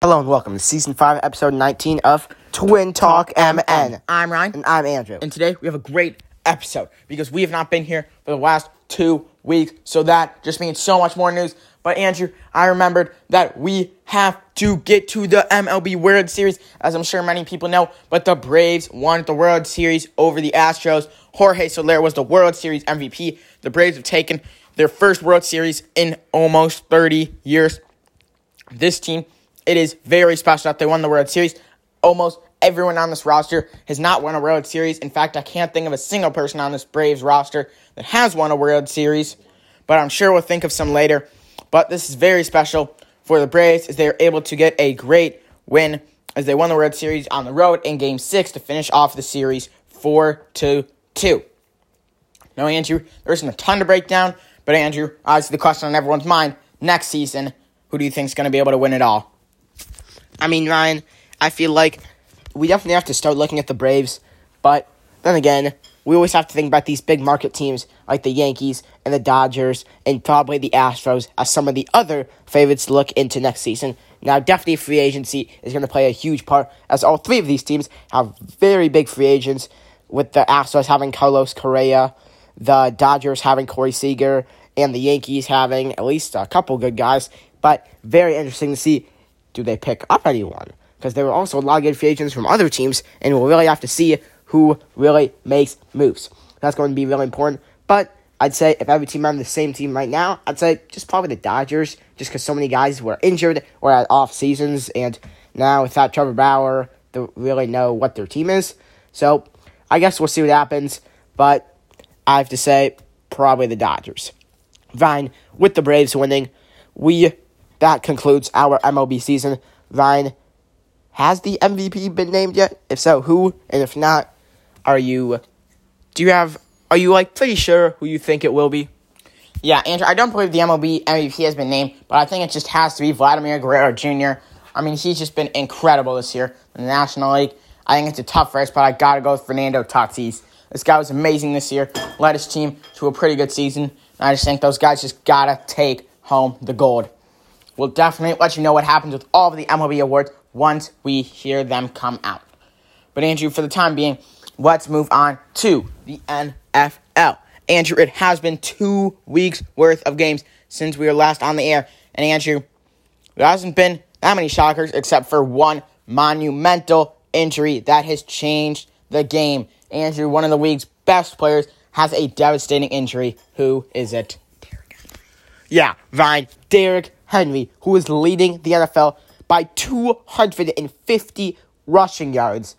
Hello and welcome to season 5, episode 19 of Twin Talk MN. I'm Ryan, And I'm Andrew. and today we have a great episode because we have not been here for the last two weeks, so that just means so much more news. But Andrew, I remembered that we have to get to the MLB World Series, as I'm sure many people know. But the Braves won the World Series over the Astros. Jorge Soler was the World Series MVP. The Braves have taken their first World Series in almost 30 years. This team, it is very special that they won the World Series. Almost everyone on this roster has not won a World Series. In fact, I can't think of a single person on this Braves roster that has won a World Series, but I'm sure we'll think of some later. But this is very special for the Braves as they are able to get a great win as they won the World Series on the road in Game 6 to finish off the series 4 to 2. Now, Andrew, there isn't a ton to break down, but Andrew, obviously the question on everyone's mind next season, who do you think is going to be able to win it all? I mean, Ryan, I feel like we definitely have to start looking at the Braves, but then again, we always have to think about these big market teams like the Yankees and the Dodgers and probably the Astros as some of the other favorites to look into next season. Now, definitely free agency is going to play a huge part as all three of these teams have very big free agents, with the Astros having Carlos Correa, the Dodgers having Corey Seager, and the Yankees having at least a couple good guys. But very interesting to see do they pick up anyone? Because there were also a lot of good free agents from other teams, and we'll really have to see who really makes moves. That's going to be really important. But I'd say if every team on the same team right now, I'd say just probably the Dodgers, just because so many guys were injured or had off seasons, and now without Trevor Bauer, they really know what their team is. So I guess we'll see what happens. But I have to say probably the Dodgers. Vine with the Braves winning, we that concludes our MLB season. Ryan, has the MVP been named yet? If so, who? And if not, are you? Do you have? Are you like pretty sure who you think it will be? Yeah, Andrew, I don't believe the MLB MVP has been named, but I think it just has to be Vladimir Guerrero Jr. I mean, he's just been incredible this year in the National League. I think it's a tough race, but I gotta go with Fernando Tatis. This guy was amazing this year, led his team to a pretty good season. And I just think those guys just gotta take home the gold. We'll definitely let you know what happens with all of the MLB awards once we hear them come out. But Andrew, for the time being, let's move on to the NFL. Andrew, it has been two weeks worth of games since we were last on the air. And Andrew, there hasn't been that many shockers except for one monumental injury that has changed the game. Andrew, one of the league's best players, has a devastating injury. Who is it? Yeah, Vine, Derrick Henry, who is leading the NFL by 250 rushing yards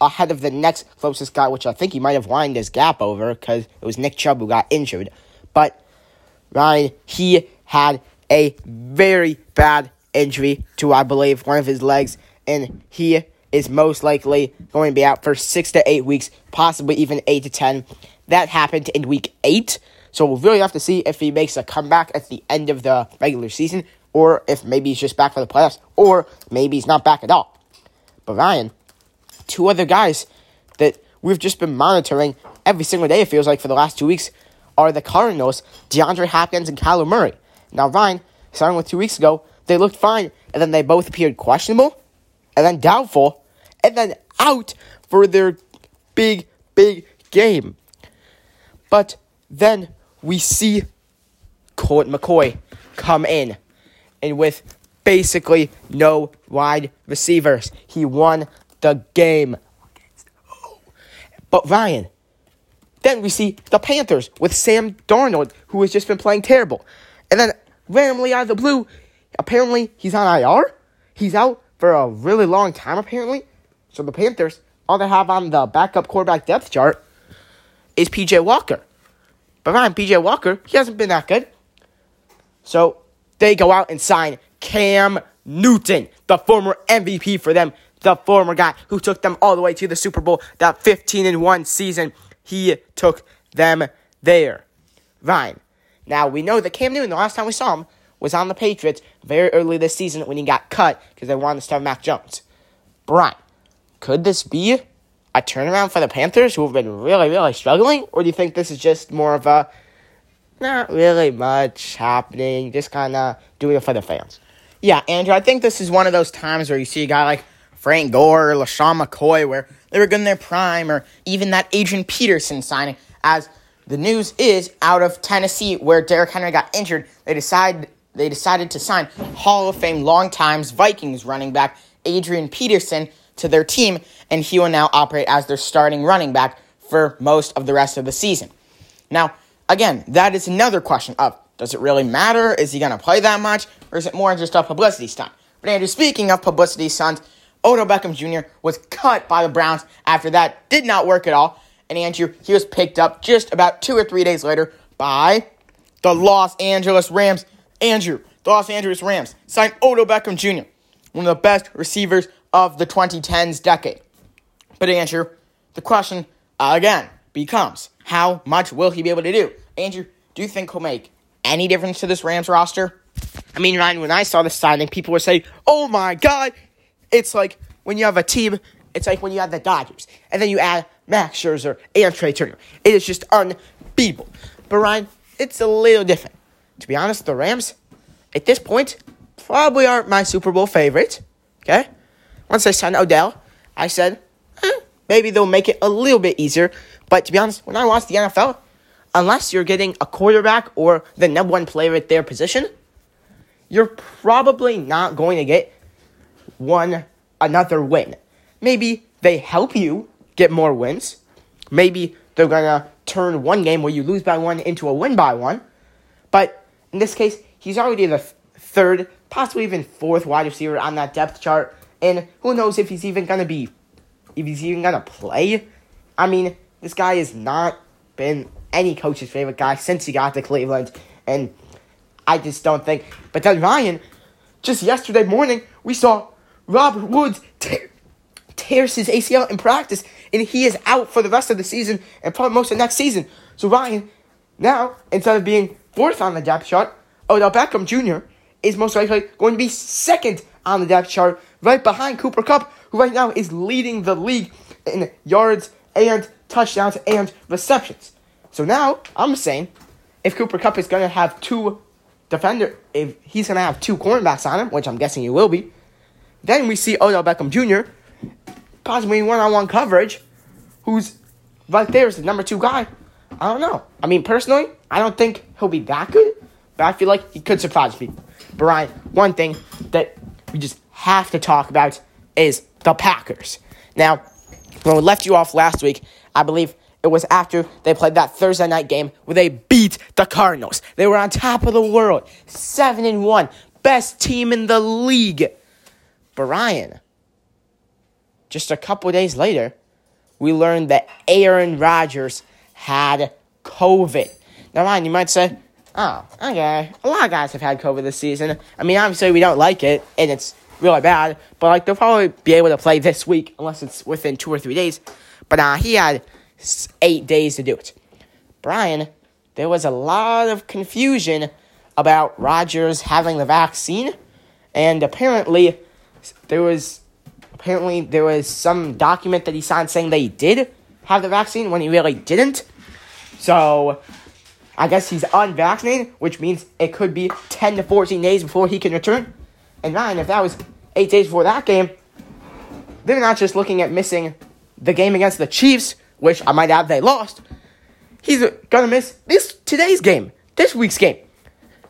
ahead of the next closest guy, which I think he might have lined his gap over because it was Nick Chubb who got injured. But Ryan, he had a very bad injury to, I believe, one of his legs, and he is most likely going to be out for six to eight weeks, possibly even eight to ten. That happened in week eight, so we'll really have to see if he makes a comeback at the end of the regular season, or if maybe he's just back for the playoffs, or maybe he's not back at all. But Ryan, two other guys that we've just been monitoring every single day, it feels like, for the last two weeks, are the Cardinals, DeAndre Hopkins and Kyler Murray. Now, Ryan, starting with two weeks ago, they looked fine, and then they both appeared questionable, and then doubtful, and then out for their big, big game. But then we see Colt McCoy come in, and with basically no wide receivers, he won the game. But Ryan, then we see the Panthers with Sam Darnold, who has just been playing terrible. And then randomly out of the blue, apparently he's on IR. He's out for a really long time, apparently. So the Panthers, all they have on the backup quarterback depth chart is PJ Walker. But Ryan, PJ Walker, he hasn't been that good. So they go out and sign Cam Newton, the former MVP for them, the former guy who took them all the way to the Super Bowl, that 15 and 1 season. He took them there. Ryan. Now we know that Cam Newton, the last time we saw him, was on the Patriots very early this season when he got cut because they wanted to start Mac Jones. Brian, could this be a turnaround for the Panthers who have been really, really struggling? Or do you think this is just more of a not really much happening, just kind of doing it for the fans? Yeah, Andrew, I think this is one of those times where you see a guy like Frank Gore or LeSean McCoy where they were good in their prime, or even that Adrian Peterson signing. As the news is out of Tennessee, where Derrick Henry got injured, they decided they decided to sign Hall of Fame long-time Vikings running back Adrian Peterson to their team, and he will now operate as their starting running back for most of the rest of the season. Now, again, that is another question of does it really matter? Is he going to play that much? Or is it more just a publicity stunt? But Andrew, speaking of publicity stunts, Odell Beckham Jr. was cut by the Browns after that did not work at all. And Andrew, he was picked up just about two or three days later by the Los Angeles Rams. Andrew, the Los Angeles Rams signed Odell Beckham Jr., one of the best receivers of the 2010s decade. But Andrew, the question again becomes how much will he be able to do? Andrew, do you think he'll make any difference to this Rams roster? I mean, Ryan, when I saw the signing, people were saying, oh my God. It's like when you have a team, it's like when you have the Dodgers, and then you add Max Scherzer and Trea Turner. It is just unbeatable. But Ryan, it's a little different. To be honest, the Rams, at this point, probably aren't my Super Bowl favorite. Okay? Once I signed Odell, I said, eh, maybe they'll make it a little bit easier. But to be honest, when I watch the NFL, unless you're getting a quarterback or the number one player at their position, you're probably not going to get one another win. Maybe they help you get more wins. Maybe they're going to turn one game where you lose by one into a win by one. But in this case, he's already the third, possibly even fourth wide receiver on that depth chart. And who knows if he's even to be, if he's even to play. I mean, this guy has not been any coach's favorite guy since he got to Cleveland. And I just don't think. But then Ryan, just yesterday morning, we saw Robert Woods tear, tears his ACL in practice, and he is out for the rest of the season and probably most of next season. So Ryan, now instead of being fourth on the depth chart, Odell Beckham Jr. is most likely going to be second on the depth chart, right behind Cooper Kupp, who right now is leading the league in yards and touchdowns and receptions. So now I'm saying, if Cooper Kupp is going to have two defender, if he's going to have two cornerbacks on him, which I'm guessing he will be, then we see Odell Beckham Jr. possibly one-on-one coverage, who's right there is the number two guy. I don't know. I mean, personally, I don't think he'll be that good, but I feel like he could surprise me. But Ryan, one thing that we just have to talk about is the Packers. Now, when we left you off last week, I believe it was after they played that Thursday night game where they beat the Cardinals. They were on top of the world, seven and one, best team in the league. But Ryan, just a couple days later, we learned that Aaron Rodgers had COVID. Now, Ryan, you might say, oh, okay, a lot of guys have had COVID this season. I mean, obviously, we don't like it, and it's really bad, but like they'll probably be able to play this week unless it's within two or three days. But uh, he had eight days to do it. Brian, there was a lot of confusion about Rodgers having the vaccine, and apparently there was apparently there was some document that he signed saying that he did have the vaccine when he really didn't. So I guess he's unvaccinated, which means it could be 10 to 14 days before he can return. And Ryan, if that was eight days before that game, they're not just looking at missing the game against the Chiefs, which I might add they lost. He's gonna miss this today's game, this week's game.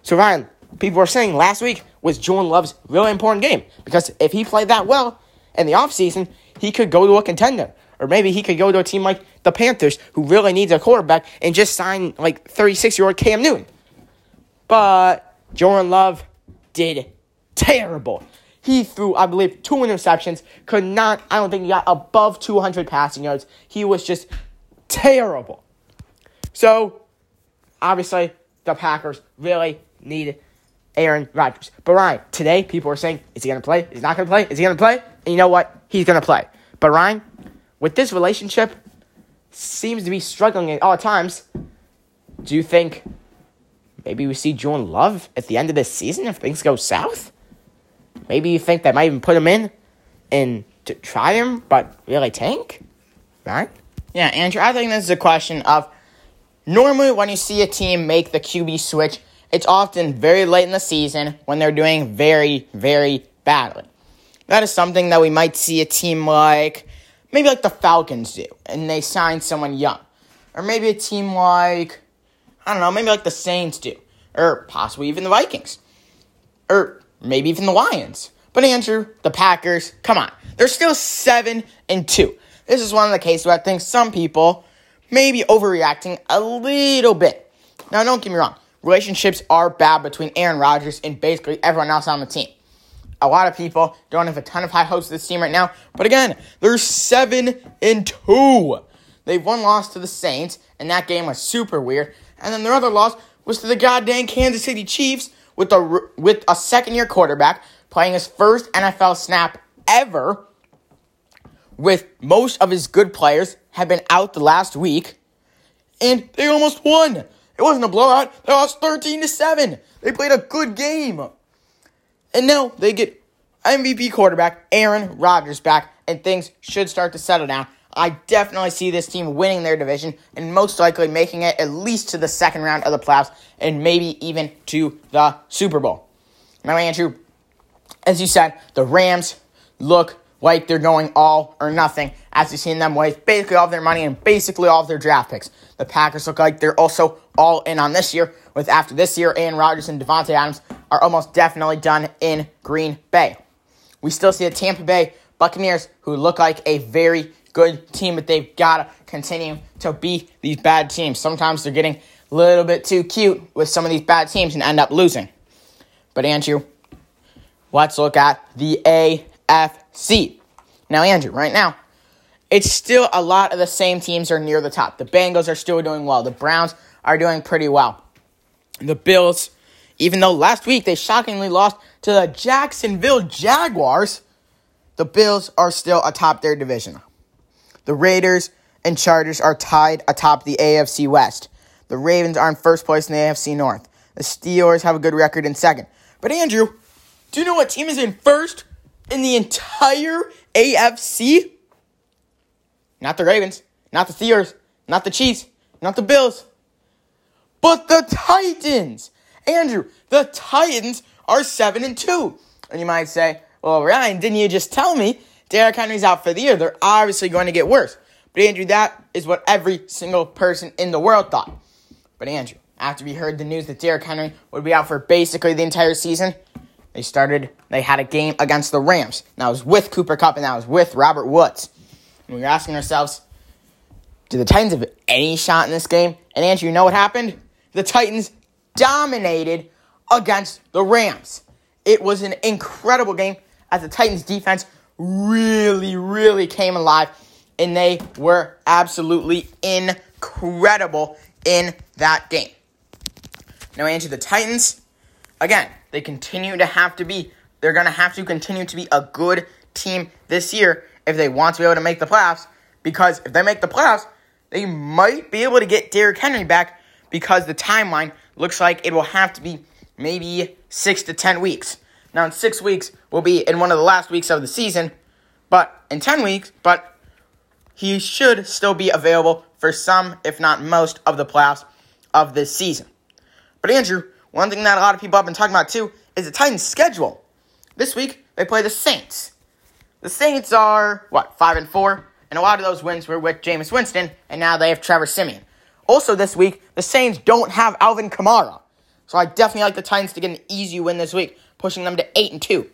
So Ryan, people were saying last week was Jordan Love's really important game because if he played that well in the offseason, he could go to a contender. Or maybe he could go to a team like the Panthers, who really needs a quarterback, and just sign like 36 year old Cam Newton. But Jordan Love did terrible. He threw, I believe, two interceptions. Could not, I don't think he got above 200 passing yards. He was just terrible. So, obviously, the Packers really need Aaron Rodgers. But Ryan, today people are saying, is he going to play? Is he not going to play? Is he going to play? And you know what? He's going to play. But Ryan, with this relationship, seems to be struggling at all times. Do you think maybe we see Jordan Love at the end of this season if things go south? Maybe you think they might even put him in and to try him, but really tank? Right? Yeah, Andrew, I think this is a question of normally when you see a team make the QB switch it's often very late in the season when they're doing very, very badly. That is something that we might see a team like maybe like the Falcons do, and they sign someone young. Or maybe a team like, I don't know, maybe like the Saints do. Or possibly even the Vikings. Or maybe even the Lions. But Andrew, the Packers, come on. They're still 7 and 2. This is one of the cases where I think some people may be overreacting a little bit. Now, don't get me wrong. Relationships are bad between Aaron Rodgers and basically everyone else on the team. A lot of people don't have a ton of high hopes of this team right now. But again, they're 7 and 2. They've one loss to the Saints, and that game was super weird. And then their other loss was to the goddamn Kansas City Chiefs with a with a second year quarterback playing his first NFL snap ever. With most of his good players have been out the last week, and they almost won. It wasn't a blowout. They lost thirteen to seven. They played a good game, and now they get MVP quarterback Aaron Rodgers back, and things should start to settle down. I definitely see this team winning their division and most likely making it at least to the second round of the playoffs and maybe even to the Super Bowl. Now, Andrew, as you said, the Rams look like they're going all or nothing as you've seen them waste basically all of their money and basically all of their draft picks. The Packers look like they're also all in on this year, with after this year, Aaron Rodgers and Davante Adams are almost definitely done in Green Bay. We still see the Tampa Bay Buccaneers, who look like a very good team, but they've got to continue to beat these bad teams. Sometimes they're getting a little bit too cute with some of these bad teams and end up losing. But, Andrew, let's look at the AFC. Now, Andrew, right now, it's still a lot of the same teams are near the top. The Bengals are still doing well. The Browns are doing pretty well. The Bills, even though last week they shockingly lost to the Jacksonville Jaguars, the Bills are still atop their division. The Raiders and Chargers are tied atop the AFC West. The Ravens are in first place in the AFC North. The Steelers have a good record in second. But Andrew, do you know what team is in first in the entire AFC? Not the Ravens, not the Steelers, not the Chiefs, not the Bills, but the Titans. Andrew, the Titans are 7 and 2. And you might say, well, Ryan, didn't you just tell me Derrick Henry's out for the year? They're obviously going to get worse. But Andrew, that is what every single person in the world thought. But Andrew, after we heard the news that Derrick Henry would be out for basically the entire season, they started, they had a game against the Rams. And that was with Cooper Kupp and that was with Robert Woods. And we were asking ourselves, do the Titans have any shot in this game? And Andrew, you know what happened? The Titans dominated against the Rams. It was an incredible game as the Titans defense really, really came alive and they were absolutely incredible in that game. Now, Andrew, the Titans, again, they continue to have to be, they're going to have to continue to be a good team this year if they want to be able to make the playoffs. Because if they make the playoffs, they might be able to get Derrick Henry back because the timeline looks like it will have to be maybe six to ten weeks. Now, in six weeks, we'll be in one of the last weeks of the season, but in 10 weeks, but he should still be available for some, if not most, of the playoffs of this season. But Andrew, one thing that a lot of people have been talking about too is the Titans' schedule. This week, they play the Saints. The Saints are, what, 5 and 4? And a lot of those wins were with Jameis Winston, and now they have Trevor Siemian. Also, this week, the Saints don't have Alvin Kamara. So I definitely like the Titans to get an easy win this week, pushing them to 8 and 2.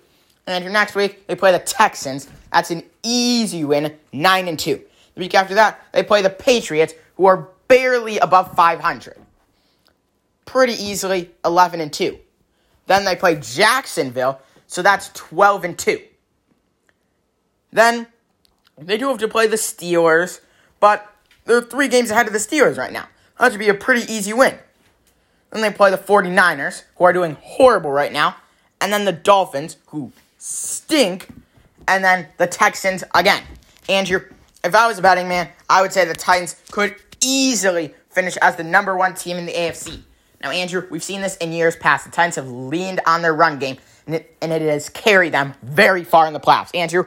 And your next week, they play the Texans. That's an easy win, 9 and 2. The week after that, they play the Patriots, who are barely above 500. Pretty easily, 11 and 2. Then they play Jacksonville, so that's 12 and 2. Then they do have to play the Steelers, but they're three games ahead of the Steelers right now. That should be a pretty easy win. Then they play the 49ers, who are doing horrible right now. And then the Dolphins, who stink. And then the Texans again. Andrew, if I was a betting man, I would say the Titans could easily finish as the number one team in the AFC. Now, Andrew, we've seen this in years past. The Titans have leaned on their run game, and it, and it has carried them very far in the playoffs. Andrew,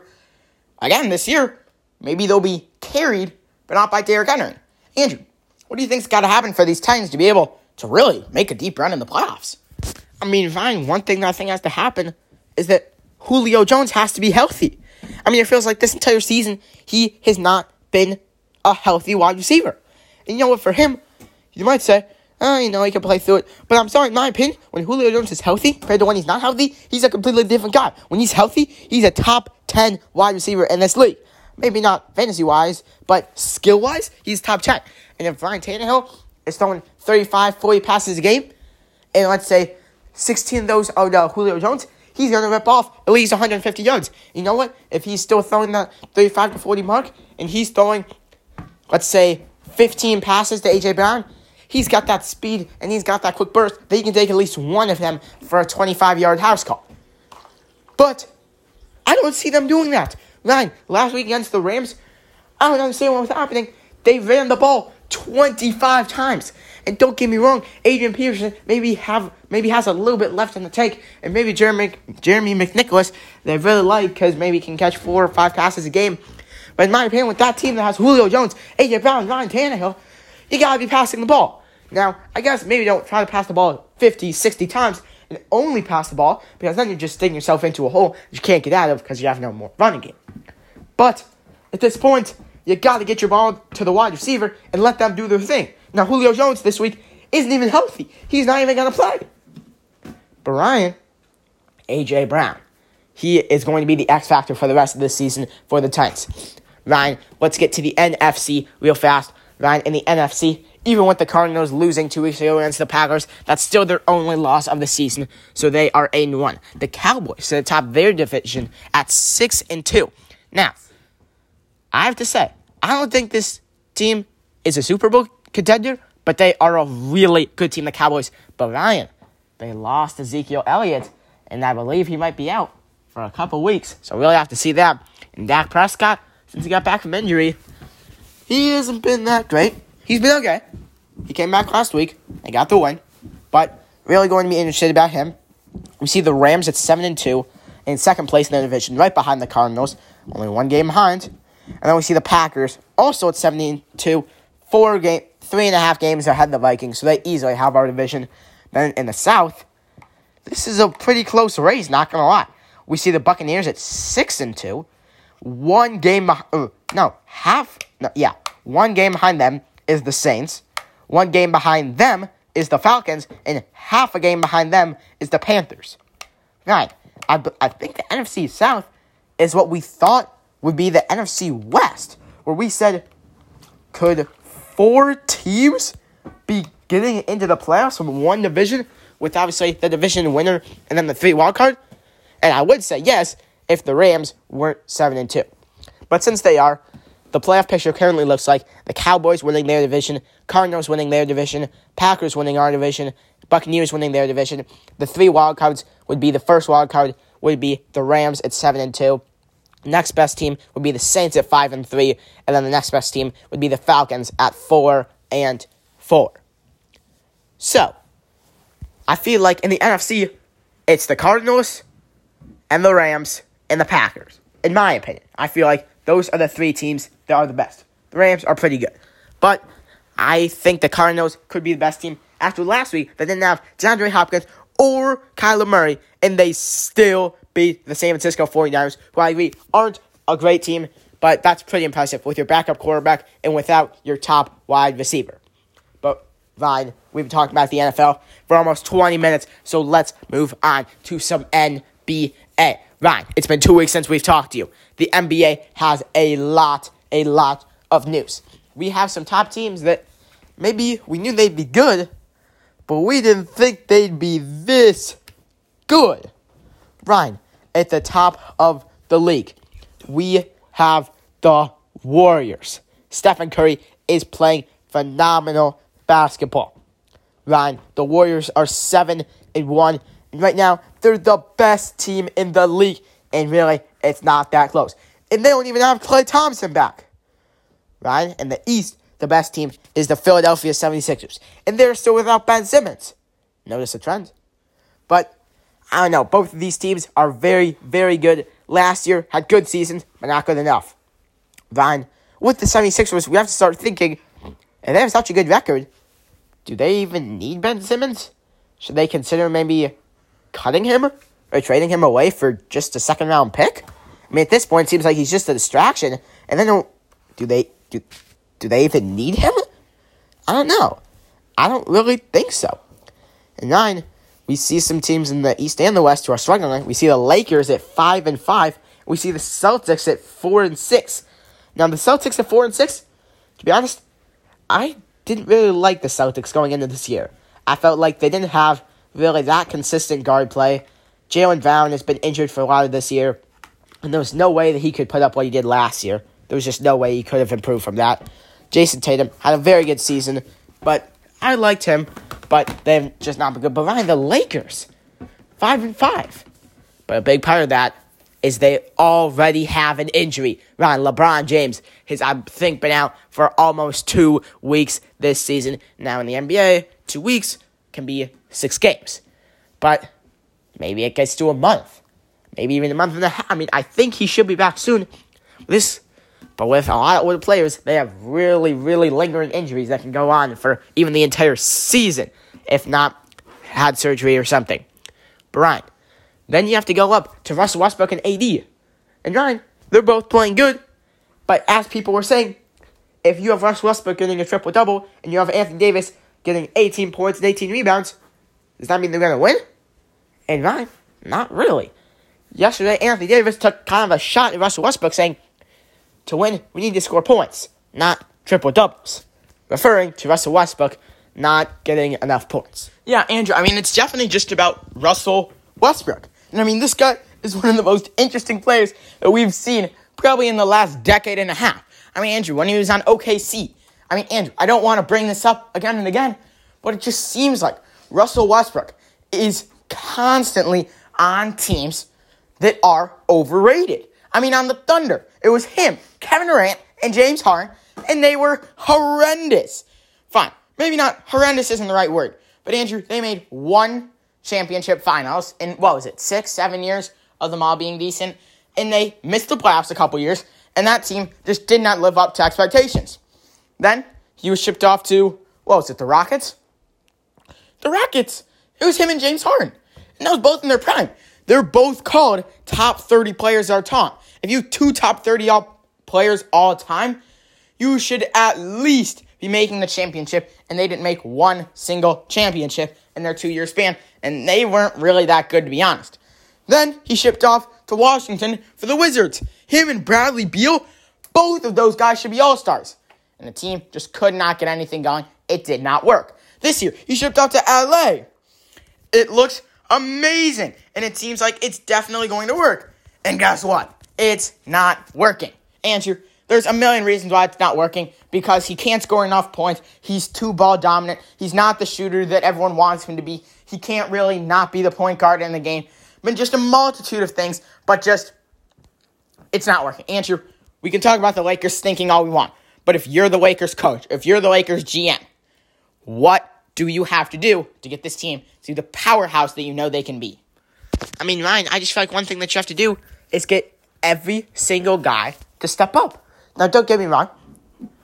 again, this year, maybe they'll be carried, but not by Derrick Henry. Andrew, what do you think's got to happen for these Titans to be able to really make a deep run in the playoffs. I mean, Ryan, one thing that I think has to happen is that Julio Jones has to be healthy. I mean, it feels like this entire season he has not been a healthy wide receiver. And you know what? For him, you might say, oh, you know, he can play through it. But I'm sorry, in my opinion, when Julio Jones is healthy compared to when he's not healthy, he's a completely different guy. When he's healthy, he's a top 10 wide receiver in this league. Maybe not fantasy wise, but skill wise, he's top 10. And if Ryan Tannehill is throwing 35, 40 passes a game, and let's say 16 of those are uh, Julio Jones, he's going to rip off at least 150 yards. You know what? If he's still throwing that 35 to 40 mark, and he's throwing, let's say, 15 passes to A.J. Brown, he's got that speed and he's got that quick burst that he can take at least one of them for a 25 yard house call. But I don't see them doing that. Ryan, last week against the Rams, I don't understand what was happening. They ran the ball 25 times. And don't get me wrong, Adrian Peterson maybe have maybe has a little bit left in the tank, and maybe Jeremy Jeremy McNichols they really like because maybe can catch four or five passes a game. But in my opinion, with that team that has Julio Jones, AJ Brown, Ryan Tannehill, you gotta be passing the ball. Now, I guess maybe don't try to pass the ball 50, 60 times and only pass the ball because then you're just digging yourself into a hole you can't get out of because you have no more running game. But at this point, you got to get your ball to the wide receiver and let them do their thing. Now, Julio Jones this week isn't even healthy. He's not even going to play. But Ryan, A.J. Brown, he is going to be the X factor for the rest of the season for the Titans. Ryan, let's get to the NFC real fast. Ryan, in the NFC, even with the Cardinals losing two weeks ago against the Packers, that's still their only loss of the season. So they are 8 1. The Cowboys sit atop their division at 6 and 2. Now, I have to say, I don't think this team is a Super Bowl contender, but they are a really good team, the Cowboys. But Ryan, they lost Ezekiel Elliott, and I believe he might be out for a couple weeks. So we really have to see that. And Dak Prescott, since he got back from injury, he hasn't been that great. He's been okay. He came back last week and got the win. But really going to be interested about him. We see the Rams at seven and two in second place in the division, right behind the Cardinals, only one game behind. And then we see the Packers also at 72, four game, three and a half games ahead of the Vikings, so they easily have our division. Then in the South, this is a pretty close race, not gonna lie. We see the Buccaneers at six and two, one game, uh, no, half, no, yeah, one game behind them is the Saints, one game behind them is the Falcons, and half a game behind them is the Panthers. Right, I, I think the NFC South is what we thought would be the NFC West, where we said, could four teams be getting into the playoffs from one division with obviously the division winner and then the three wild card? And I would say yes if the Rams weren't seven and two. But since they are, the playoff picture currently looks like the Cowboys winning their division, Cardinals winning their division, Packers winning our division, Buccaneers winning their division. The three wild cards would be the first wild card would be the Rams at seven and two. Next best team would be the Saints at five and three, and then the next best team would be the Falcons at four and four. So, I feel like in the NFC, it's the Cardinals and the Rams and the Packers. In my opinion, I feel like those are the three teams that are the best. The Rams are pretty good, but I think the Cardinals could be the best team after last week. They didn't have DeAndre Hopkins or Kyler Murray, and they still beat the San Francisco 49ers, who I agree aren't a great team, but that's pretty impressive with your backup quarterback and without your top wide receiver. But fine, we've been talking about the NFL for almost 20 minutes, so let's move on to some NBA. Ryan, it's been two weeks since we've talked to you. The NBA has a lot, a lot of news. We have some top teams that maybe we knew they'd be good, but we didn't think they'd be this good. Ryan, at the top of the league, we have the Warriors. Stephen Curry is playing phenomenal basketball. Ryan, the Warriors are 7 and 1. And right now, they're the best team in the league. And really, it's not that close. And they don't even have Klay Thompson back. Ryan, in the East, the best team is the Philadelphia 76ers. And they're still without Ben Simmons. Notice the trend. But I don't know. Both of these teams are very, very good. Last year had good seasons, but not good enough. Ryan, with the 76ers, we have to start thinking, and they have such a good record, do they even need Ben Simmons? Should they consider maybe cutting him or trading him away for just a second round pick? I mean, at this point, it seems like he's just a distraction. And then, do they do, do they even need him? I don't know. I don't really think so. And nine, we see some teams in the East and the West who are struggling. We see the Lakers at five and five. We see the Celtics at four and six. Now the Celtics at four and six. To be honest, I didn't really like the Celtics going into this year. I felt like they didn't have really that consistent guard play. Jaylen Brown has been injured for a lot of this year, and there was no way that he could put up what he did last year. There was just no way he could have improved from that. Jayson Tatum had a very good season, but I liked him, but they've just not been good. But Ryan, the Lakers, five and five. But a big part of that is they already have an injury. Ryan LeBron James has, I think, been out for almost two weeks this season. Now in the NBA, two weeks can be six games. But maybe it gets to a month. Maybe even a month and a half. I mean, I think he should be back soon. This but with a lot of players, they have really, really lingering injuries that can go on for even the entire season, if not had surgery or something. Brian, then you have to go up to Russell Westbrook and AD. And Ryan, they're both playing good. But as people were saying, if you have Russell Westbrook getting a triple double and you have Anthony Davis getting 18 points and 18 rebounds, does that mean they're going to win? And Ryan, not really. Yesterday, Anthony Davis took kind of a shot at Russell Westbrook saying, to win, we need to score points, not triple doubles. Referring to Russell Westbrook not getting enough points. Yeah, Andrew, I mean, it's definitely just about Russell Westbrook. And I mean, this guy is one of the most interesting players that we've seen probably in the last decade and a half. I mean, Andrew, when he was on OKC, I mean, Andrew, I don't want to bring this up again and again, but it just seems like Russell Westbrook is constantly on teams that are overrated. I mean, on the Thunder, it was him, Kevin Durant, and James Harden, and they were horrendous. Fine, maybe not horrendous isn't the right word, but Andrew, they made one championship finals in what was it, six, seven years of them all being decent, and they missed the playoffs a couple years, and that team just did not live up to expectations. Then he was shipped off to what was it, the Rockets? The Rockets. It was him and James Harden, and that was both in their prime. They're both called top 30 players our time. If you two top 30 all players all time, you should at least be making the championship, and they didn't make one single championship in their two year span, and they weren't really that good, to be honest. Then he shipped off to Washington for the Wizards. Him and Bradley Beal, both of those guys should be all stars. And the team just could not get anything going. It did not work. This year, he shipped off to LA. It looks amazing, and it seems like it's definitely going to work. And guess what? It's not working. Andrew, there's a million reasons why it's not working because he can't score enough points. He's too ball dominant. He's not the shooter that everyone wants him to be. He can't really not be the point guard in the game. I mean, just a multitude of things, but just it's not working. Andrew, we can talk about the Lakers thinking all we want, but if you're the Lakers coach, if you're the Lakers GM, what do you have to do to get this team to the powerhouse that you know they can be? I mean, Ryan, I just feel like one thing that you have to do is get every single guy to step up. Now, don't get me wrong.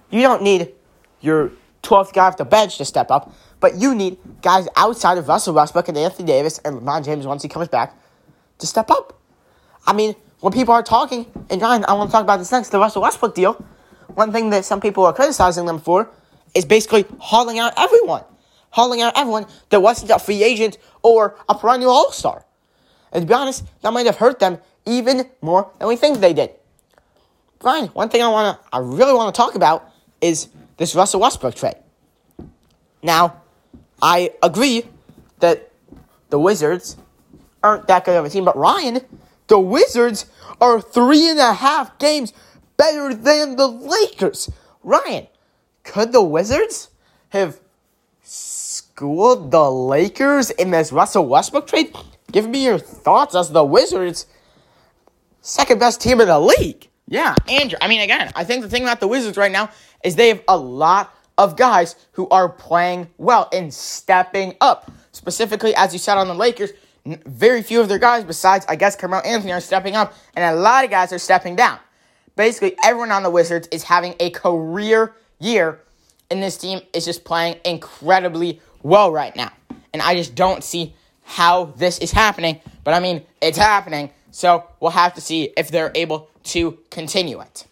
You don't need your 12th guy off the bench to step up, but you need guys outside of Russell Westbrook and Anthony Davis and LeBron James once he comes back to step up. I mean, when people are talking, and Ryan, I want to talk about this next, the Russell Westbrook deal. One thing that some people are criticizing them for is basically hauling out everyone. Hauling out everyone that wasn't a free agent or a perennial all star. And to be honest, that might have hurt them even more than we think they did. Fine. One thing I want to, I really want to talk about is this Russell Westbrook trade. Now, I agree that the Wizards aren't that good of a team, but Ryan, the Wizards are three and a half games better than the Lakers. Ryan, could the Wizards have schooled the Lakers in this Russell Westbrook trade? Give me your thoughts as the Wizards' second best team in the league. Yeah, Andrew. I mean, again, I think the thing about the Wizards right now is they have a lot of guys who are playing well and stepping up. Specifically, as you said on the Lakers, very few of their guys, besides, I guess, Carmelo Anthony, are stepping up, and a lot of guys are stepping down. Basically, everyone on the Wizards is having a career year, and this team is just playing incredibly well right now. And I just don't see how this is happening. But I mean, it's happening. So we'll have to see if they're able to continue it.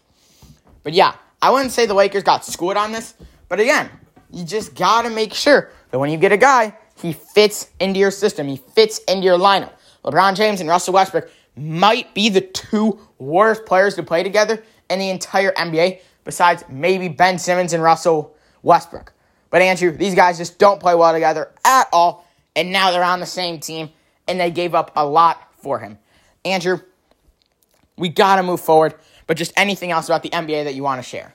But yeah, I wouldn't say the Lakers got screwed on this. But again, you just got to make sure that when you get a guy, he fits into your system, he fits into your lineup. LeBron James and Russell Westbrook might be the two worst players to play together in the entire NBA, besides maybe Ben Simmons and Russell Westbrook. But Andrew, these guys just don't play well together at all, and now they're on the same team, and they gave up a lot for him. Andrew, we gotta move forward, but just anything else about the NBA that you want to share?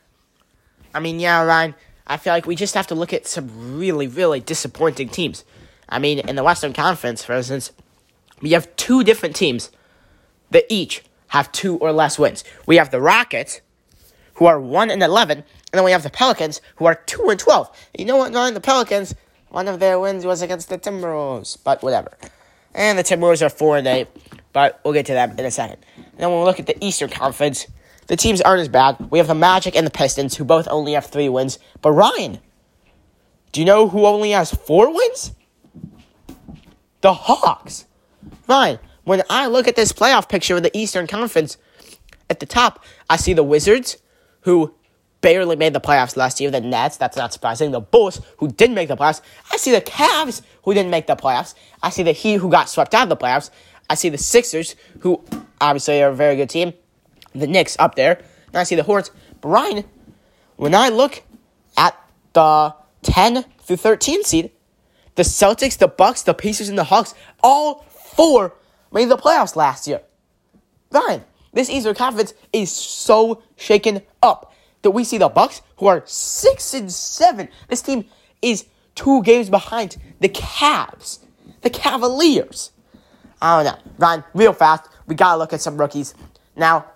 I mean, yeah, Ryan, I feel like we just have to look at some really, really disappointing teams. I mean, in the Western Conference, for instance, we have two different teams that each have two or less wins. We have the Rockets, who are 1 and 11, and then we have the Pelicans, who are 2 and 12. You know what, Ryan? The Pelicans, one of their wins was against the Timberwolves, but whatever. And the Timberwolves are 4 and 8, but we'll get to them in a second. And then we'll look at the Eastern Conference, the teams aren't as bad. We have the Magic and the Pistons, who both only have three wins. But Ryan, do you know who only has four wins? The Hawks. Ryan, when I look at this playoff picture of the Eastern Conference, at the top, I see the Wizards, who barely made the playoffs last year. The Nets, that's not surprising. The Bulls, who didn't make the playoffs. I see the Cavs, who didn't make the playoffs. I see the Heat, who got swept out of the playoffs. I see the Sixers, who obviously are a very good team. The Knicks up there. And I see the Hornets. But Ryan, when I look at the 10 through 13 seed, the Celtics, the Bucks, the Pacers, and the Hawks, all four made the playoffs last year. Ryan, this Eastern Conference is so shaken up that we see the Bucks, who are six and seven. This team is two games behind the Cavs, the Cavaliers. I don't know, Ryan. Real fast, we gotta look at some rookies now.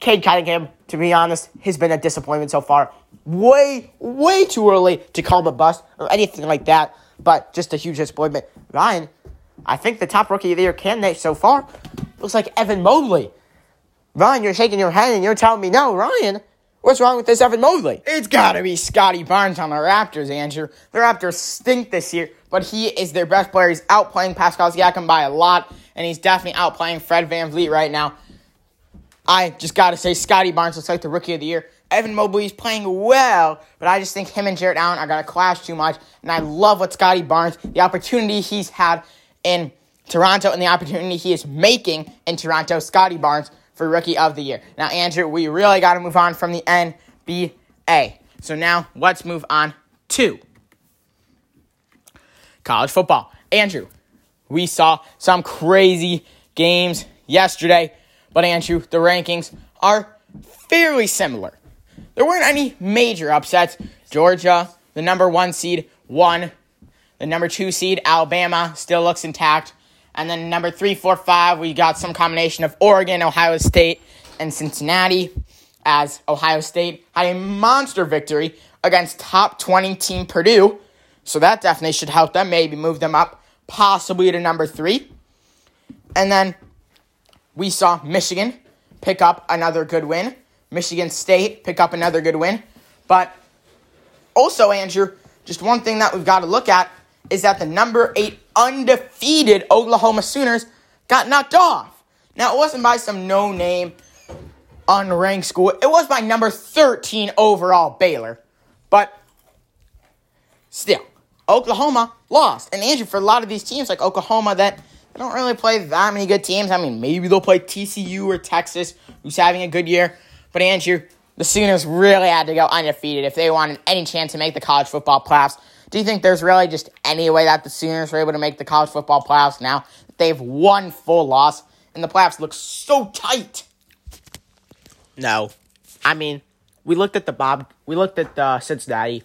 Cade Cunningham, to be honest, has been a disappointment so far. Way, way too early to call him a bust or anything like that, but just a huge disappointment. Ryan, I think the top rookie of the year candidate so far looks like Evan Mobley. Ryan, you're shaking your head and you're telling me no, Ryan. What's wrong with this Evan Mobley? It's gotta be Scottie Barnes on the Raptors, Andrew. The Raptors stink this year, but he is their best player. He's outplaying Pascal Siakam by a lot, and he's definitely outplaying Fred VanVleet right now. I just gotta say, Scottie Barnes looks like the rookie of the year. Evan Mobley is playing well, but I just think him and Jarrett Allen are gonna clash too much. And I love what Scottie Barnes, the opportunity he's had in Toronto, and the opportunity he is making in Toronto. Scottie Barnes for Rookie of the Year. Now, Andrew, we really got to move on from the NBA. So now let's move on to college football. Andrew, we saw some crazy games yesterday, but Andrew, the rankings are fairly similar. There weren't any major upsets. Georgia, the number one seed, won. The number two seed, Alabama, still looks intact. And then number three, four, five, we got some combination of Oregon, Ohio State, and Cincinnati. As Ohio State had a monster victory against top 20 team Purdue. So that definitely should help them, maybe move them up, possibly to number three. And then we saw Michigan pick up another good win. Michigan State pick up another good win. But also, Andrew, just one thing that we've got to look at is that the number eight undefeated Oklahoma Sooners got knocked off. Now, it wasn't by some no name, unranked school, it was by number 13 overall Baylor. But still, Oklahoma lost. And Andrew, for a lot of these teams like Oklahoma that don't really play that many good teams, I mean, maybe they'll play TCU or Texas, who's having a good year. But Andrew, the Sooners really had to go undefeated if they wanted any chance to make the college football playoffs. Do you think there's really just any way that the Sooners were able to make the college football playoffs now? They've one full loss, and the playoffs look so tight. No. I mean, we looked at the Bob, we looked at the Cincinnati,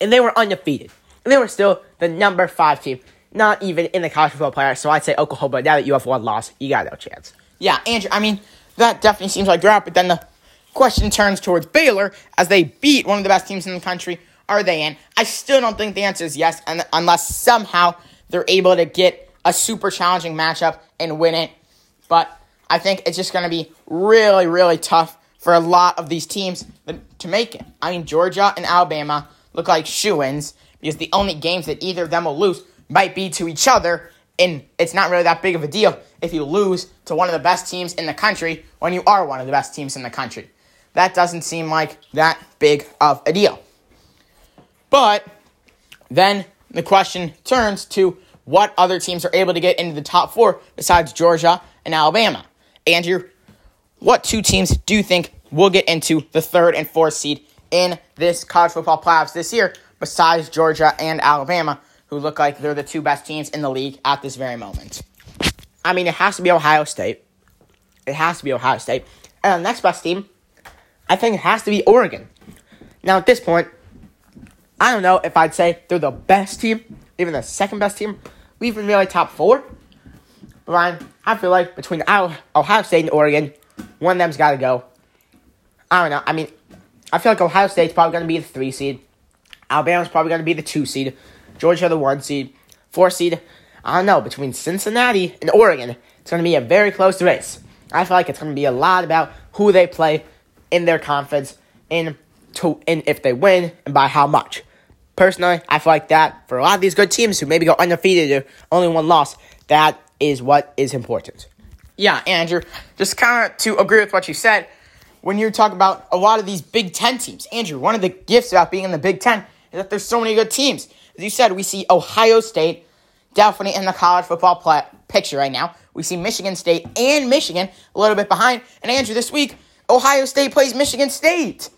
and they were undefeated. And they were still the number five team, not even in the college football playoffs. So I'd say Oklahoma, now that you have one loss, you got no chance. Yeah, Andrew, I mean, that definitely seems like you're but then the question turns towards Baylor as they beat one of the best teams in the country. Are they in? I still don't think the answer is yes, and unless somehow they're able to get a super challenging matchup and win it. But I think it's just going to be really, really tough for a lot of these teams to make it. I mean, Georgia and Alabama look like shoe ins because the only games that either of them will lose might be to each other. And it's not really that big of a deal if you lose to one of the best teams in the country when you are one of the best teams in the country. That doesn't seem like that big of a deal. But then the question turns to what other teams are able to get into the top four besides Georgia and Alabama. Andrew, what two teams do you think will get into the third and fourth seed in this college football playoffs this year besides Georgia and Alabama, who look like they're the two best teams in the league at this very moment? I mean, it has to be Ohio State. It has to be Ohio State. And the next best team, I think it has to be Oregon. Now, at this point, I don't know if I'd say they're the best team, even the second best team, We even really top four. But Ryan, I feel like between Ohio State and Oregon, one of them's got to go. I don't know. I mean, I feel like Ohio State's probably going to be the three seed. Alabama's probably going to be the two seed. Georgia the one seed. Four seed. I don't know. Between Cincinnati and Oregon, it's going to be a very close race. I feel like it's going to be a lot about who they play in their conference, in to, in if they win, and by how much. Personally, I feel like that for a lot of these good teams who maybe go undefeated or only one loss, that is what is important. Yeah, Andrew, just kind of to agree with what you said, when you talk about a lot of these Big Ten teams, Andrew, one of the gifts about being in the Big Ten that there's so many good teams. As you said, we see Ohio State definitely in the college football play- picture right now. We see Michigan State and Michigan a little bit behind. And Andrew, this week, Ohio State plays Michigan State.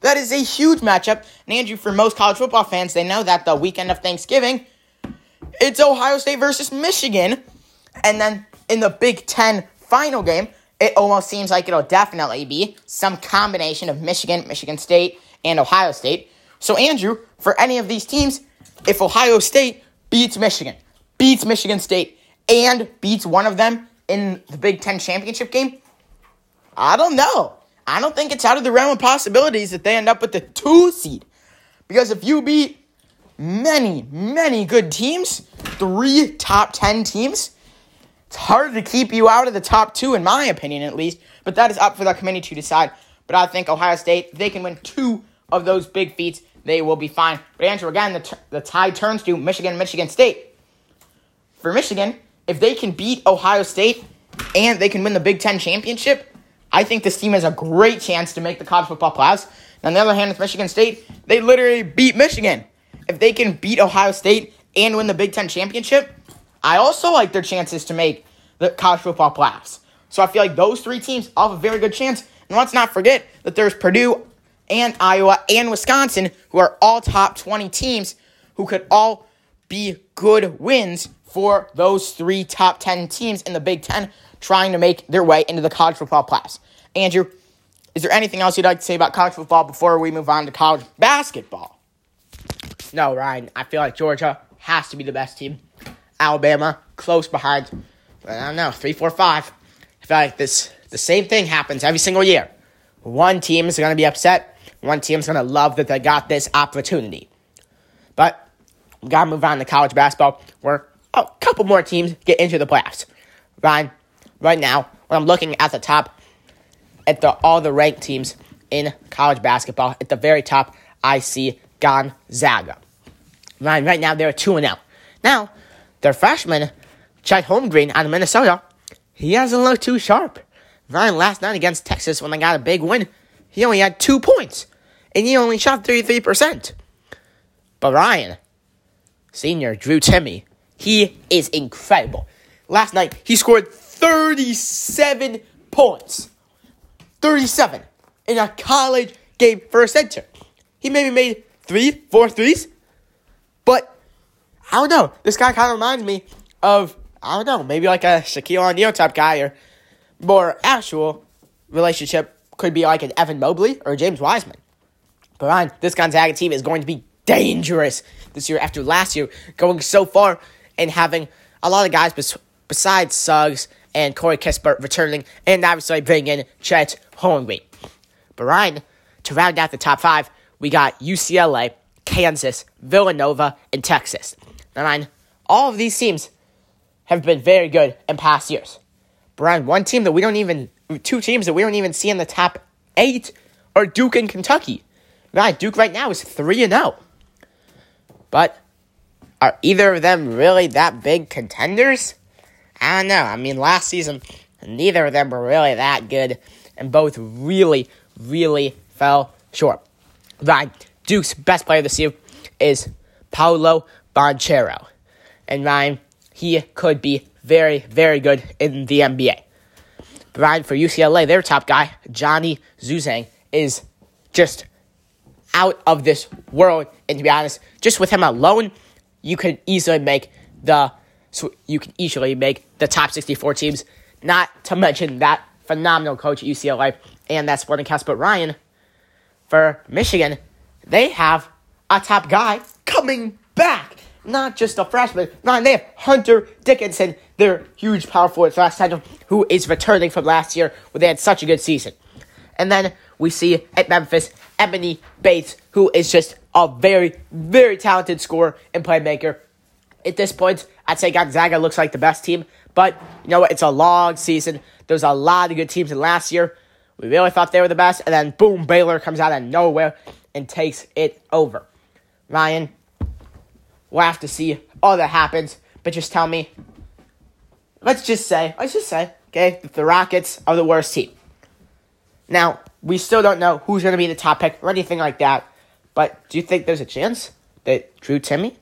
That is a huge matchup. And Andrew, for most college football fans, they know that the weekend of Thanksgiving, it's Ohio State versus Michigan. And then in the Big Ten final game, it almost seems like it'll definitely be some combination of Michigan, Michigan State, and Ohio State. So, Andrew, for any of these teams, if Ohio State beats Michigan, beats Michigan State, and beats one of them in the Big Ten championship game, I don't know. I don't think it's out of the realm of possibilities that they end up with the two seed. Because if you beat many, many good teams, three top 10 teams, it's hard to keep you out of the top two, in my opinion, at least. But that is up for the committee to decide. But I think Ohio State, they can win two of those big feats, they will be fine. But Andrew, again, the, t- the tide turns to Michigan, Michigan State. For Michigan, if they can beat Ohio State and they can win the Big Ten championship, I think this team has a great chance to make the college football playoffs. on the other hand, with Michigan State, they literally beat Michigan. If they can beat Ohio State and win the Big Ten championship, I also like their chances to make the college football playoffs. So I feel like those three teams all have a very good chance. And let's not forget that there's Purdue and Iowa and Wisconsin, who are all top 20 teams who could all be good wins for those three top 10 teams in the Big Ten trying to make their way into the college football playoffs. Andrew, is there anything else you'd like to say about college football before we move on to college basketball? No, Ryan. I feel like Georgia has to be the best team. Alabama close behind. I don't know, three, four, five. I feel like this the same thing happens every single year. One team is going to be upset. One team's going to love that they got this opportunity. But we got to move on to college basketball, where a couple more teams get into the playoffs. Ryan, right now, when I'm looking at the top, at the all the ranked teams in college basketball, at the very top, I see Gonzaga. Ryan, right now they're two and zero. Now, their freshman, Chet Holmgren out of Minnesota, he hasn't looked too sharp. Ryan, last night against Texas, when they got a big win, he only had two points, and he only shot 33%. But Ryan, senior Drew Timme, he is incredible. Last night, he scored 37 points. 37 in a college game for a center. He maybe made three, four threes, but I don't know. This guy kind of reminds me of, I don't know, maybe like a Shaquille O'Neal type guy or more actual relationship could be like an Evan Mobley or James Wiseman. But this Gonzaga team is going to be dangerous this year after last year going so far and having a lot of guys bes- besides Suggs and Corey Kispert returning, and obviously bringing in Chet Holmgren. But Ryan, to round out the top five, we got UCLA, Kansas, Villanova, and Texas. Now, all of these teams have been very good in past years. But Ryan, one team that we don't even, two teams that we don't even see in the top eight are Duke and Kentucky. Ryan, Duke right now is 3 and 0. But are either of them really that big contenders? I don't know. I mean, last season, neither of them were really that good, and both really, really fell short. Ryan, Duke's best player this year is Paolo Banchero. And Ryan, he could be very, very good in the NBA. Ryan, for UCLA, their top guy, Johnny Juzang, is just out of this world. And to be honest, just with him alone, you could easily make the you can easily make the top 64 teams. Not to mention that phenomenal coach at UCLA and that sporting cast. But Ryan, for Michigan, they have a top guy coming back. Not just a freshman. No, they have Hunter Dickinson, their huge power forward last time, who is returning from last year where they had such a good season. And then we see at Memphis, Emoni Bates, who is just a very, very talented scorer and playmaker. At this point, I'd say Gonzaga looks like the best team, but you know what? It's a long season. There's a lot of good teams in last year. We really thought they were the best, and then boom, Baylor comes out of nowhere and takes it over. Ryan, we'll have to see all that happens, but just tell me. Let's just say, let's just say, okay, the Rockets are the worst team. Now, we still don't know who's going to be the top pick or anything like that, but do you think there's a chance that Drew Timme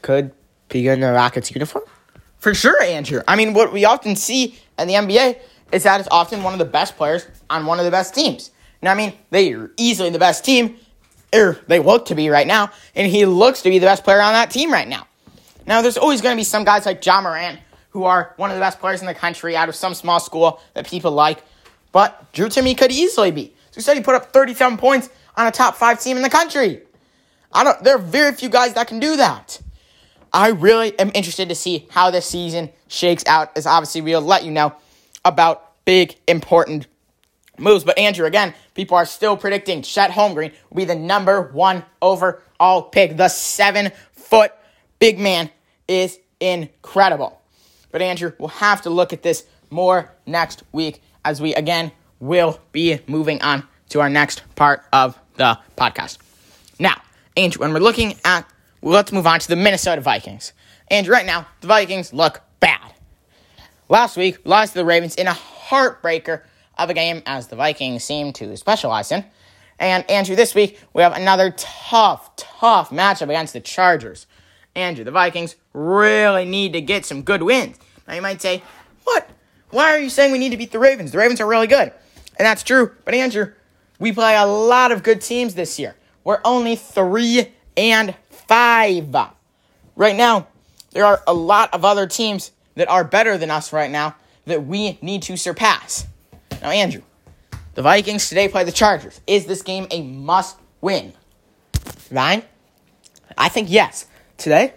could be in the Rockets uniform? For sure, Andrew. I mean, what we often see in the NBA is that it's often one of the best players on one of the best teams. Now, I mean, they are easily the best team, or they look to be right now, and he looks to be the best player on that team right now. Now, there's always going to be some guys like Ja Morant who are one of the best players in the country out of some small school that people like, but Drew Timme could easily be. So said he put up 37 points on a top five team in the country. I don't. There are very few guys that can do that. I really am interested to see how this season shakes out. As obviously we'll let you know about big important moves. But Andrew, again, people are still predicting Chet Holmgren will be the number one overall pick. The seven foot big man is incredible. But Andrew, we'll have to look at this more next week as we again will be moving on to our next part of the podcast. Now, Andrew, when we're looking at, well, let's move on to the Minnesota Vikings. And right now, the Vikings look bad. Last week, lost to the Ravens in a heartbreaker of a game as the Vikings seem to specialize in. And Andrew, this week, we have another tough, tough matchup against the Chargers. Andrew, the Vikings really need to get some good wins. Now, you might say, what? Why are you saying we need to beat the Ravens? The Ravens are really good. And that's true. But Andrew, we play a lot of good teams this year. We're only three and five. Right now, there are a lot of other teams that are better than us right now that we need to surpass. Now, Andrew, the Vikings today play the Chargers. Is this game a must win? Ryan? I think yes. Today,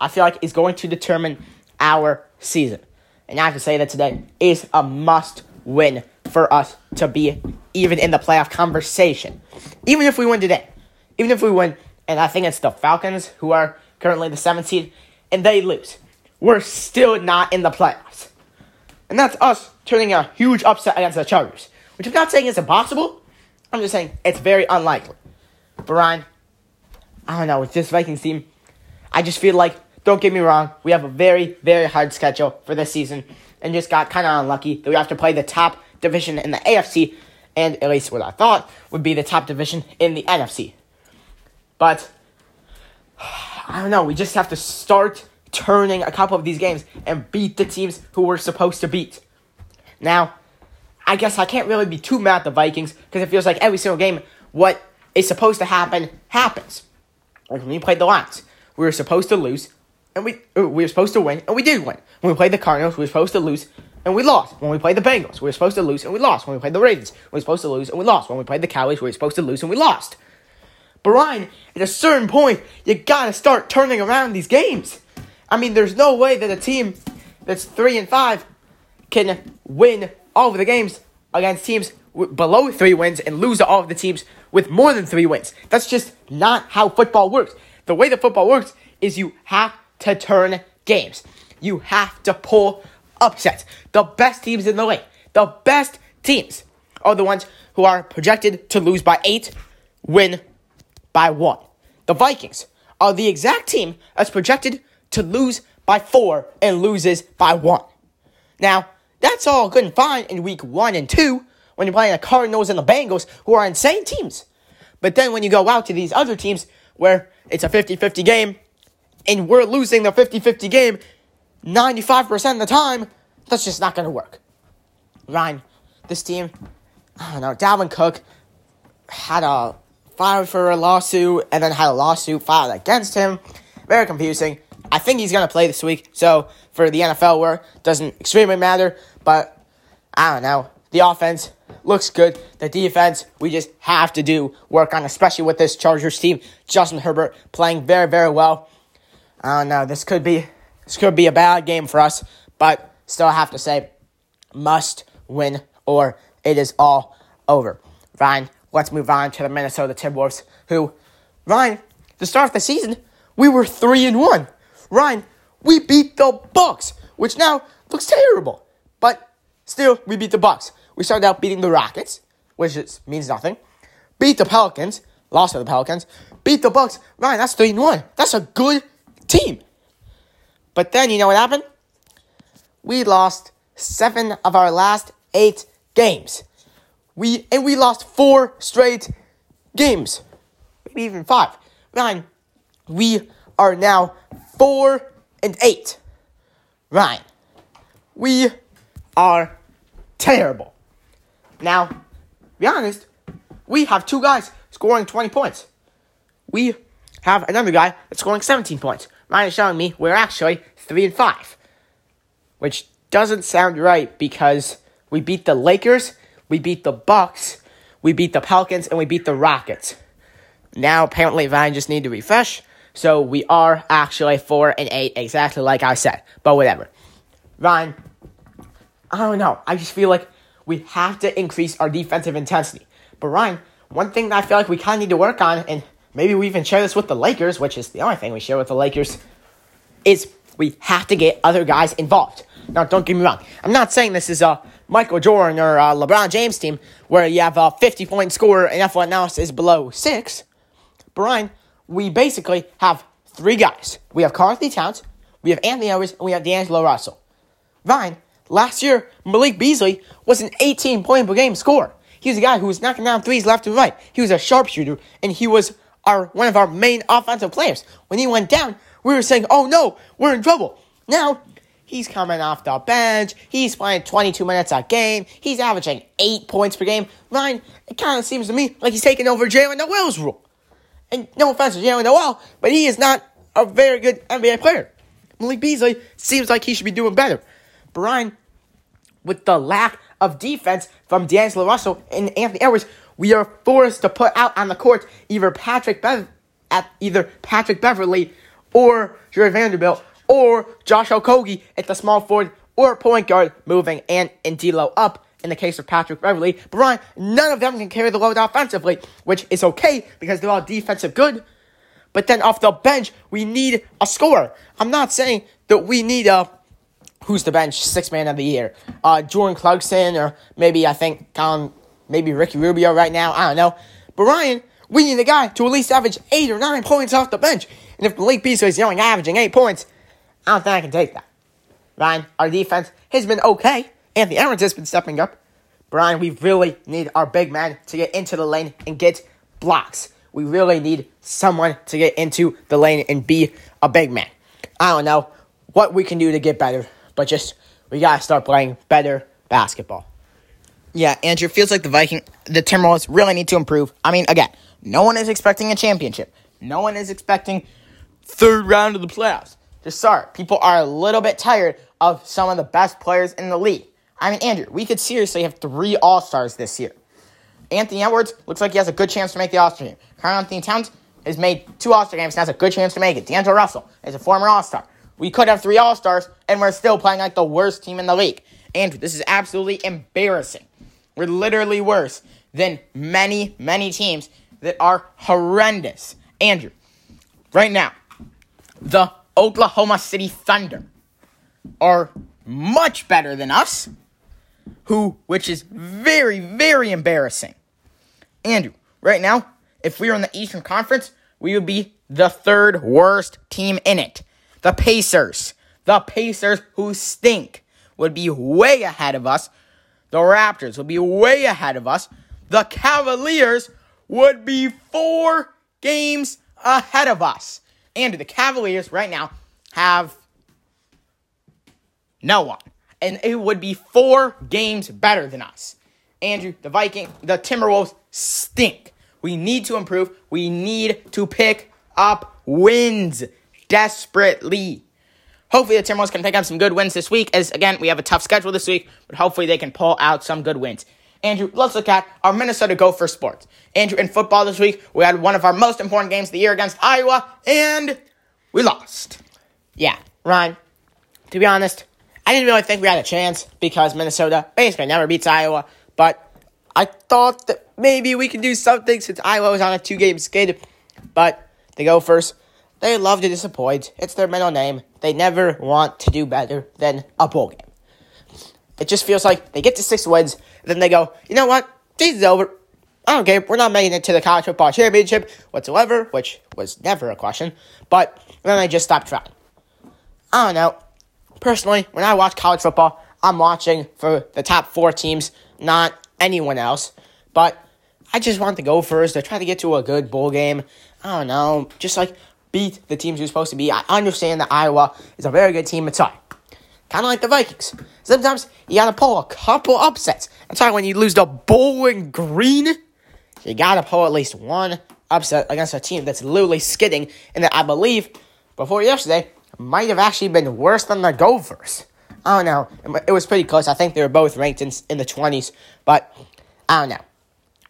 I feel like is going to determine our season. And I have to say that today is a must win for us to be even in the playoff conversation. Even if we win today, even if we win, and I think it's the Falcons who are currently the seventh seed, and they lose, we're still not in the playoffs. And that's us turning a huge upset against the Chargers, which I'm not saying is impossible. I'm just saying it's very unlikely. But Ryan, I don't know, with this Vikings team, I just feel like, don't get me wrong, we have a very, very hard schedule for this season, and just got kind of unlucky that we have to play the top division in the AFC, and at least what I thought would be the top division in the NFC. But I don't know, we just have to start turning a couple of these games and beat the teams who we're supposed to beat. Now, I guess I can't really be too mad at the Vikings because it feels like every single game, what is supposed to happen happens. Like when we played the Lions, we were supposed to lose, and we we were supposed to win, and we did win. When we played the Cardinals, we were supposed to lose, and we lost. When we played the Bengals, we were supposed to lose, and we lost. When we played the Ravens, we were supposed to lose, and we lost. When we played the Cowboys, we were supposed to lose, and we lost. But Ryan, at a certain point, you gotta start turning around these games. I mean, there's no way that a team that's three and five can win all of the games against teams below three wins and lose all of the teams with more than three wins. That's just not how football works. The way that football works is you have to turn games. You have to pull upsets. The best teams in the league, the best teams, are the ones who are projected to lose by eight, win by one. The Vikings are the exact team that's projected to lose by four and loses by one. Now, that's all good and fine in week one and two when you're playing the Cardinals and the Bengals, who are insane teams. But then when you go out to these other teams where it's a 50 50 game and we're losing the 50 50 game 95% of the time, that's just not going to work. Ryan, this team, I don't know, Dalvin Cook had a filed for a lawsuit and then had a lawsuit filed against him. Very confusing. I think he's going to play this week, so for the NFL work, doesn't extremely matter, but I don't know. The offense looks good. The defense, we just have to do work on, especially with this Chargers team. Justin Herbert playing very, very well. I don't know. This could be this could be a bad game for us, but still have to say, must win or it is all over. Ryan, let's move on to the Minnesota Timberwolves, who, Ryan, the start the season, we were three and one. Ryan, we beat the Bucks, which now looks terrible, but still we beat the Bucks. We started out beating the Rockets, which is, means nothing. Beat the Pelicans, lost to the Pelicans. Beat the Bucks. Ryan, that's three and one. That's a good team. But then you know what happened? We lost seven of our last eight games. We and we lost four straight games, maybe even five. Ryan, we are now four and eight. Ryan, we are terrible. Now, be honest, we have two guys scoring 20 points. We have another guy that's scoring 17 points. Ryan is showing me we're actually 3 and 5. Which doesn't sound right because we beat the Lakers, we beat the Bucks, we beat the Pelicans, and we beat the Rockets. Now apparently Ryan just need to refresh. So we are actually 4 and 8, exactly like I said. But whatever. Ryan, I don't know. I just feel like we have to increase our defensive intensity. But Ryan, one thing that I feel like we kind of need to work on, and maybe we even share this with the Lakers, which is the only thing we share with the Lakers, is we have to get other guys involved. Now, don't get me wrong. I'm not saying this is a Michael Jordan or LeBron James team where you have a 50 point scorer and everyone else is below six. But we basically have three guys. We have Karl-Anthony Towns, we have Anthony Edwards, and we have D'Angelo Russell. Ryan, Last year, Malik Beasley was an 18 point per game scorer. He was a guy who was knocking down threes left and right. He was a sharpshooter, and he was our one of our main offensive players. When he went down, we were saying, "Oh no, we're in trouble." Now he's coming off the bench. He's playing 22 minutes a game. He's averaging eight points per game. Ryan, it kind of seems to me like he's taking over Jaylen Nowell's role. And no offense to Jaylen Nowell, but he is not a very good NBA player. Malik Beasley seems like he should be doing better. Brian, with the lack of defense from D'Angelo Russell and Anthony Edwards, we are forced to put out on the court either Patrick Bev- at either Patrick Beverley or Jarred Vanderbilt or Josh Okogie at the small forward or point guard moving and, D'Lo up in the case of Patrick Beverley. But Ryan, none of them can carry the load offensively, which is okay because they're all defensive good. But then off the bench, we need a scorer. I'm not saying that we need a who's the bench six man of the year. Uh, Jordan Clarkson or maybe I think Colin, maybe Ricky Rubio right now. I don't know. But Ryan, we need a guy to at least average eight or nine points off the bench. And if Malik Beasley is only averaging eight points, I don't think I can take that. Ryan, our defense has been okay. Anthony Edwards has been stepping up. Brian, we really need our big man to get into the lane and get blocks. We really need someone to get into the lane and be a big man. I don't know what we can do to get better but just we gotta start playing better basketball. Yeah, Andrew, feels like the Viking, the Timberwolves really need to improve. I mean, again, no one is expecting a championship. No one is expecting third round of the playoffs. Just sorry, people are a little bit tired of some of the best players in the league. I mean, Andrew, we could seriously have three All Stars this year. Anthony Edwards looks like he has a good chance to make the All Star game. Karl-Anthony Towns has made two All Star games and has a good chance to make it. D'Angelo Russell is a former All Star. We could have three All Stars, and we're still playing like the worst team in the league. Andrew, this is absolutely embarrassing. We're literally worse than many, many teams that are horrendous. Andrew, right now, the Oklahoma City Thunder are much better than us, who, which is very, very embarrassing. Andrew, right now, if we were in the Eastern Conference, we would be the third worst team in it. The Pacers, the Pacers who stink, would be way ahead of us. The Raptors would be way ahead of us. The Cavaliers would be four games ahead of us. And the Cavaliers right now have no one. And it would be four games better than us. Andrew, the Viking, the Timberwolves stink. We need to improve. We need to pick up wins desperately. Hopefully, the Timberwolves can pick up some good wins this week. As again, we have a tough schedule this week, but hopefully they can pull out some good wins. Andrew, let's look at our Minnesota Gopher sports. Andrew, in football this week, we had one of our most important games of the year against Iowa, and we lost. Yeah, Ryan, to be honest, I didn't really think we had a chance because Minnesota basically never beats Iowa, but I thought that maybe we could do something since Iowa was on a two game skid. But the Gophers, they love to disappoint. It's their middle name. They never want to do better than a bowl game. It just feels like they get to six wins, then they go, you know what? Season's over. I don't care. We're not making it to the college football championship whatsoever, which was never a question. But then they just stopped trying. I don't know. Personally, when I watch college football, I'm watching for the top four teams, not anyone else. But I just want the Gophers to try to get to a good bowl game. I don't know. Just like beat the teams you're supposed to be. I understand that Iowa is a very good team. It's sorry. Kind of like the Vikings. Sometimes you gotta pull a couple upsets. I'm when you lose to Bowling Green. You gotta pull at least one upset against a team that's literally skidding, and that I believe before yesterday might have actually been worse than the Gophers. I don't know. It was pretty close. I think they were both ranked in, in the 20s, but I don't know.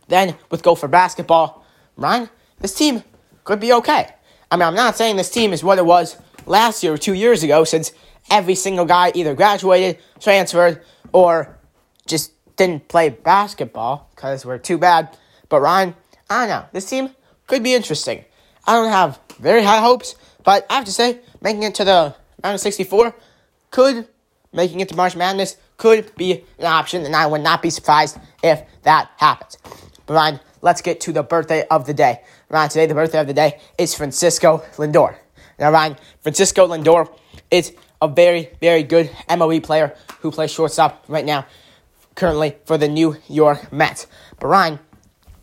Then with Gopher basketball, Ryan, this team could be okay. I mean, I'm not saying this team is what it was last year or two years ago, since every single guy either graduated, transferred, or just didn't play basketball because we're too bad. But Ryan, I don't know. This team could be interesting. I don't have very high hopes, but I have to say, making it to the round of 64 could, making it to March Madness could be an option, and I would not be surprised if that happens. But Ryan, let's get to the birthday of the day. Ryan, today the birthday of the day is Francisco Lindor. Now, Ryan, Francisco Lindor is a very, very good MLB player who plays shortstop right now, currently for the New York Mets. But Ryan,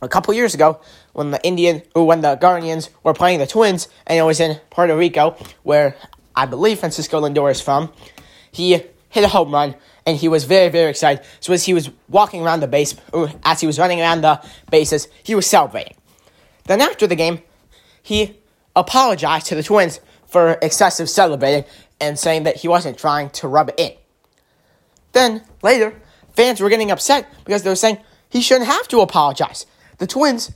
a couple years ago, when the Indian when the Guardians were playing the Twins, and it was in Puerto Rico, where I believe Francisco Lindor is from, he hit a home run, and he was very, very excited. So as he was walking around the base, as he was running around the bases, he was celebrating. Then after the game, he apologized to the Twins for excessive celebrating and saying that he wasn't trying to rub it in. Then later, fans were getting upset because they were saying he shouldn't have to apologize. The Twins,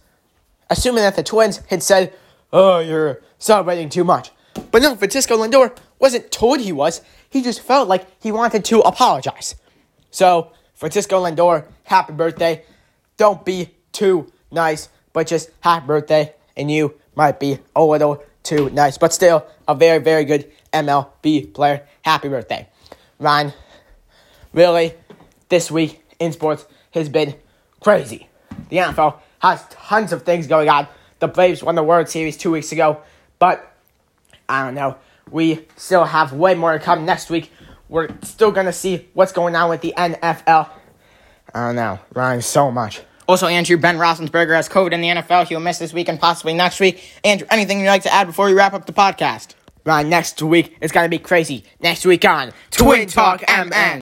assuming that the Twins had said, "Oh, you're celebrating too much," but no, Francisco Lindor wasn't told he was. He just felt like he wanted to apologize. So, Francisco Lindor, happy birthday. Don't be too nice, but just happy birthday, and you might be a little too nice, but still a very, very good MLB player. Happy birthday. Ryan, really, this week in sports has been crazy. The NFL has tons of things going on. The Braves won the World Series two weeks ago, but I don't know. We still have way more to come next week. We're still going to see what's going on with the NFL. I don't know. Ryan, so much. Also, Andrew, Ben Roethlisberger has COVID in the NFL. He'll miss this week and possibly next week. Andrew, anything you'd like to add before we wrap up the podcast? Ryan, next week it's going to be crazy. Next week on Twin Talk MN.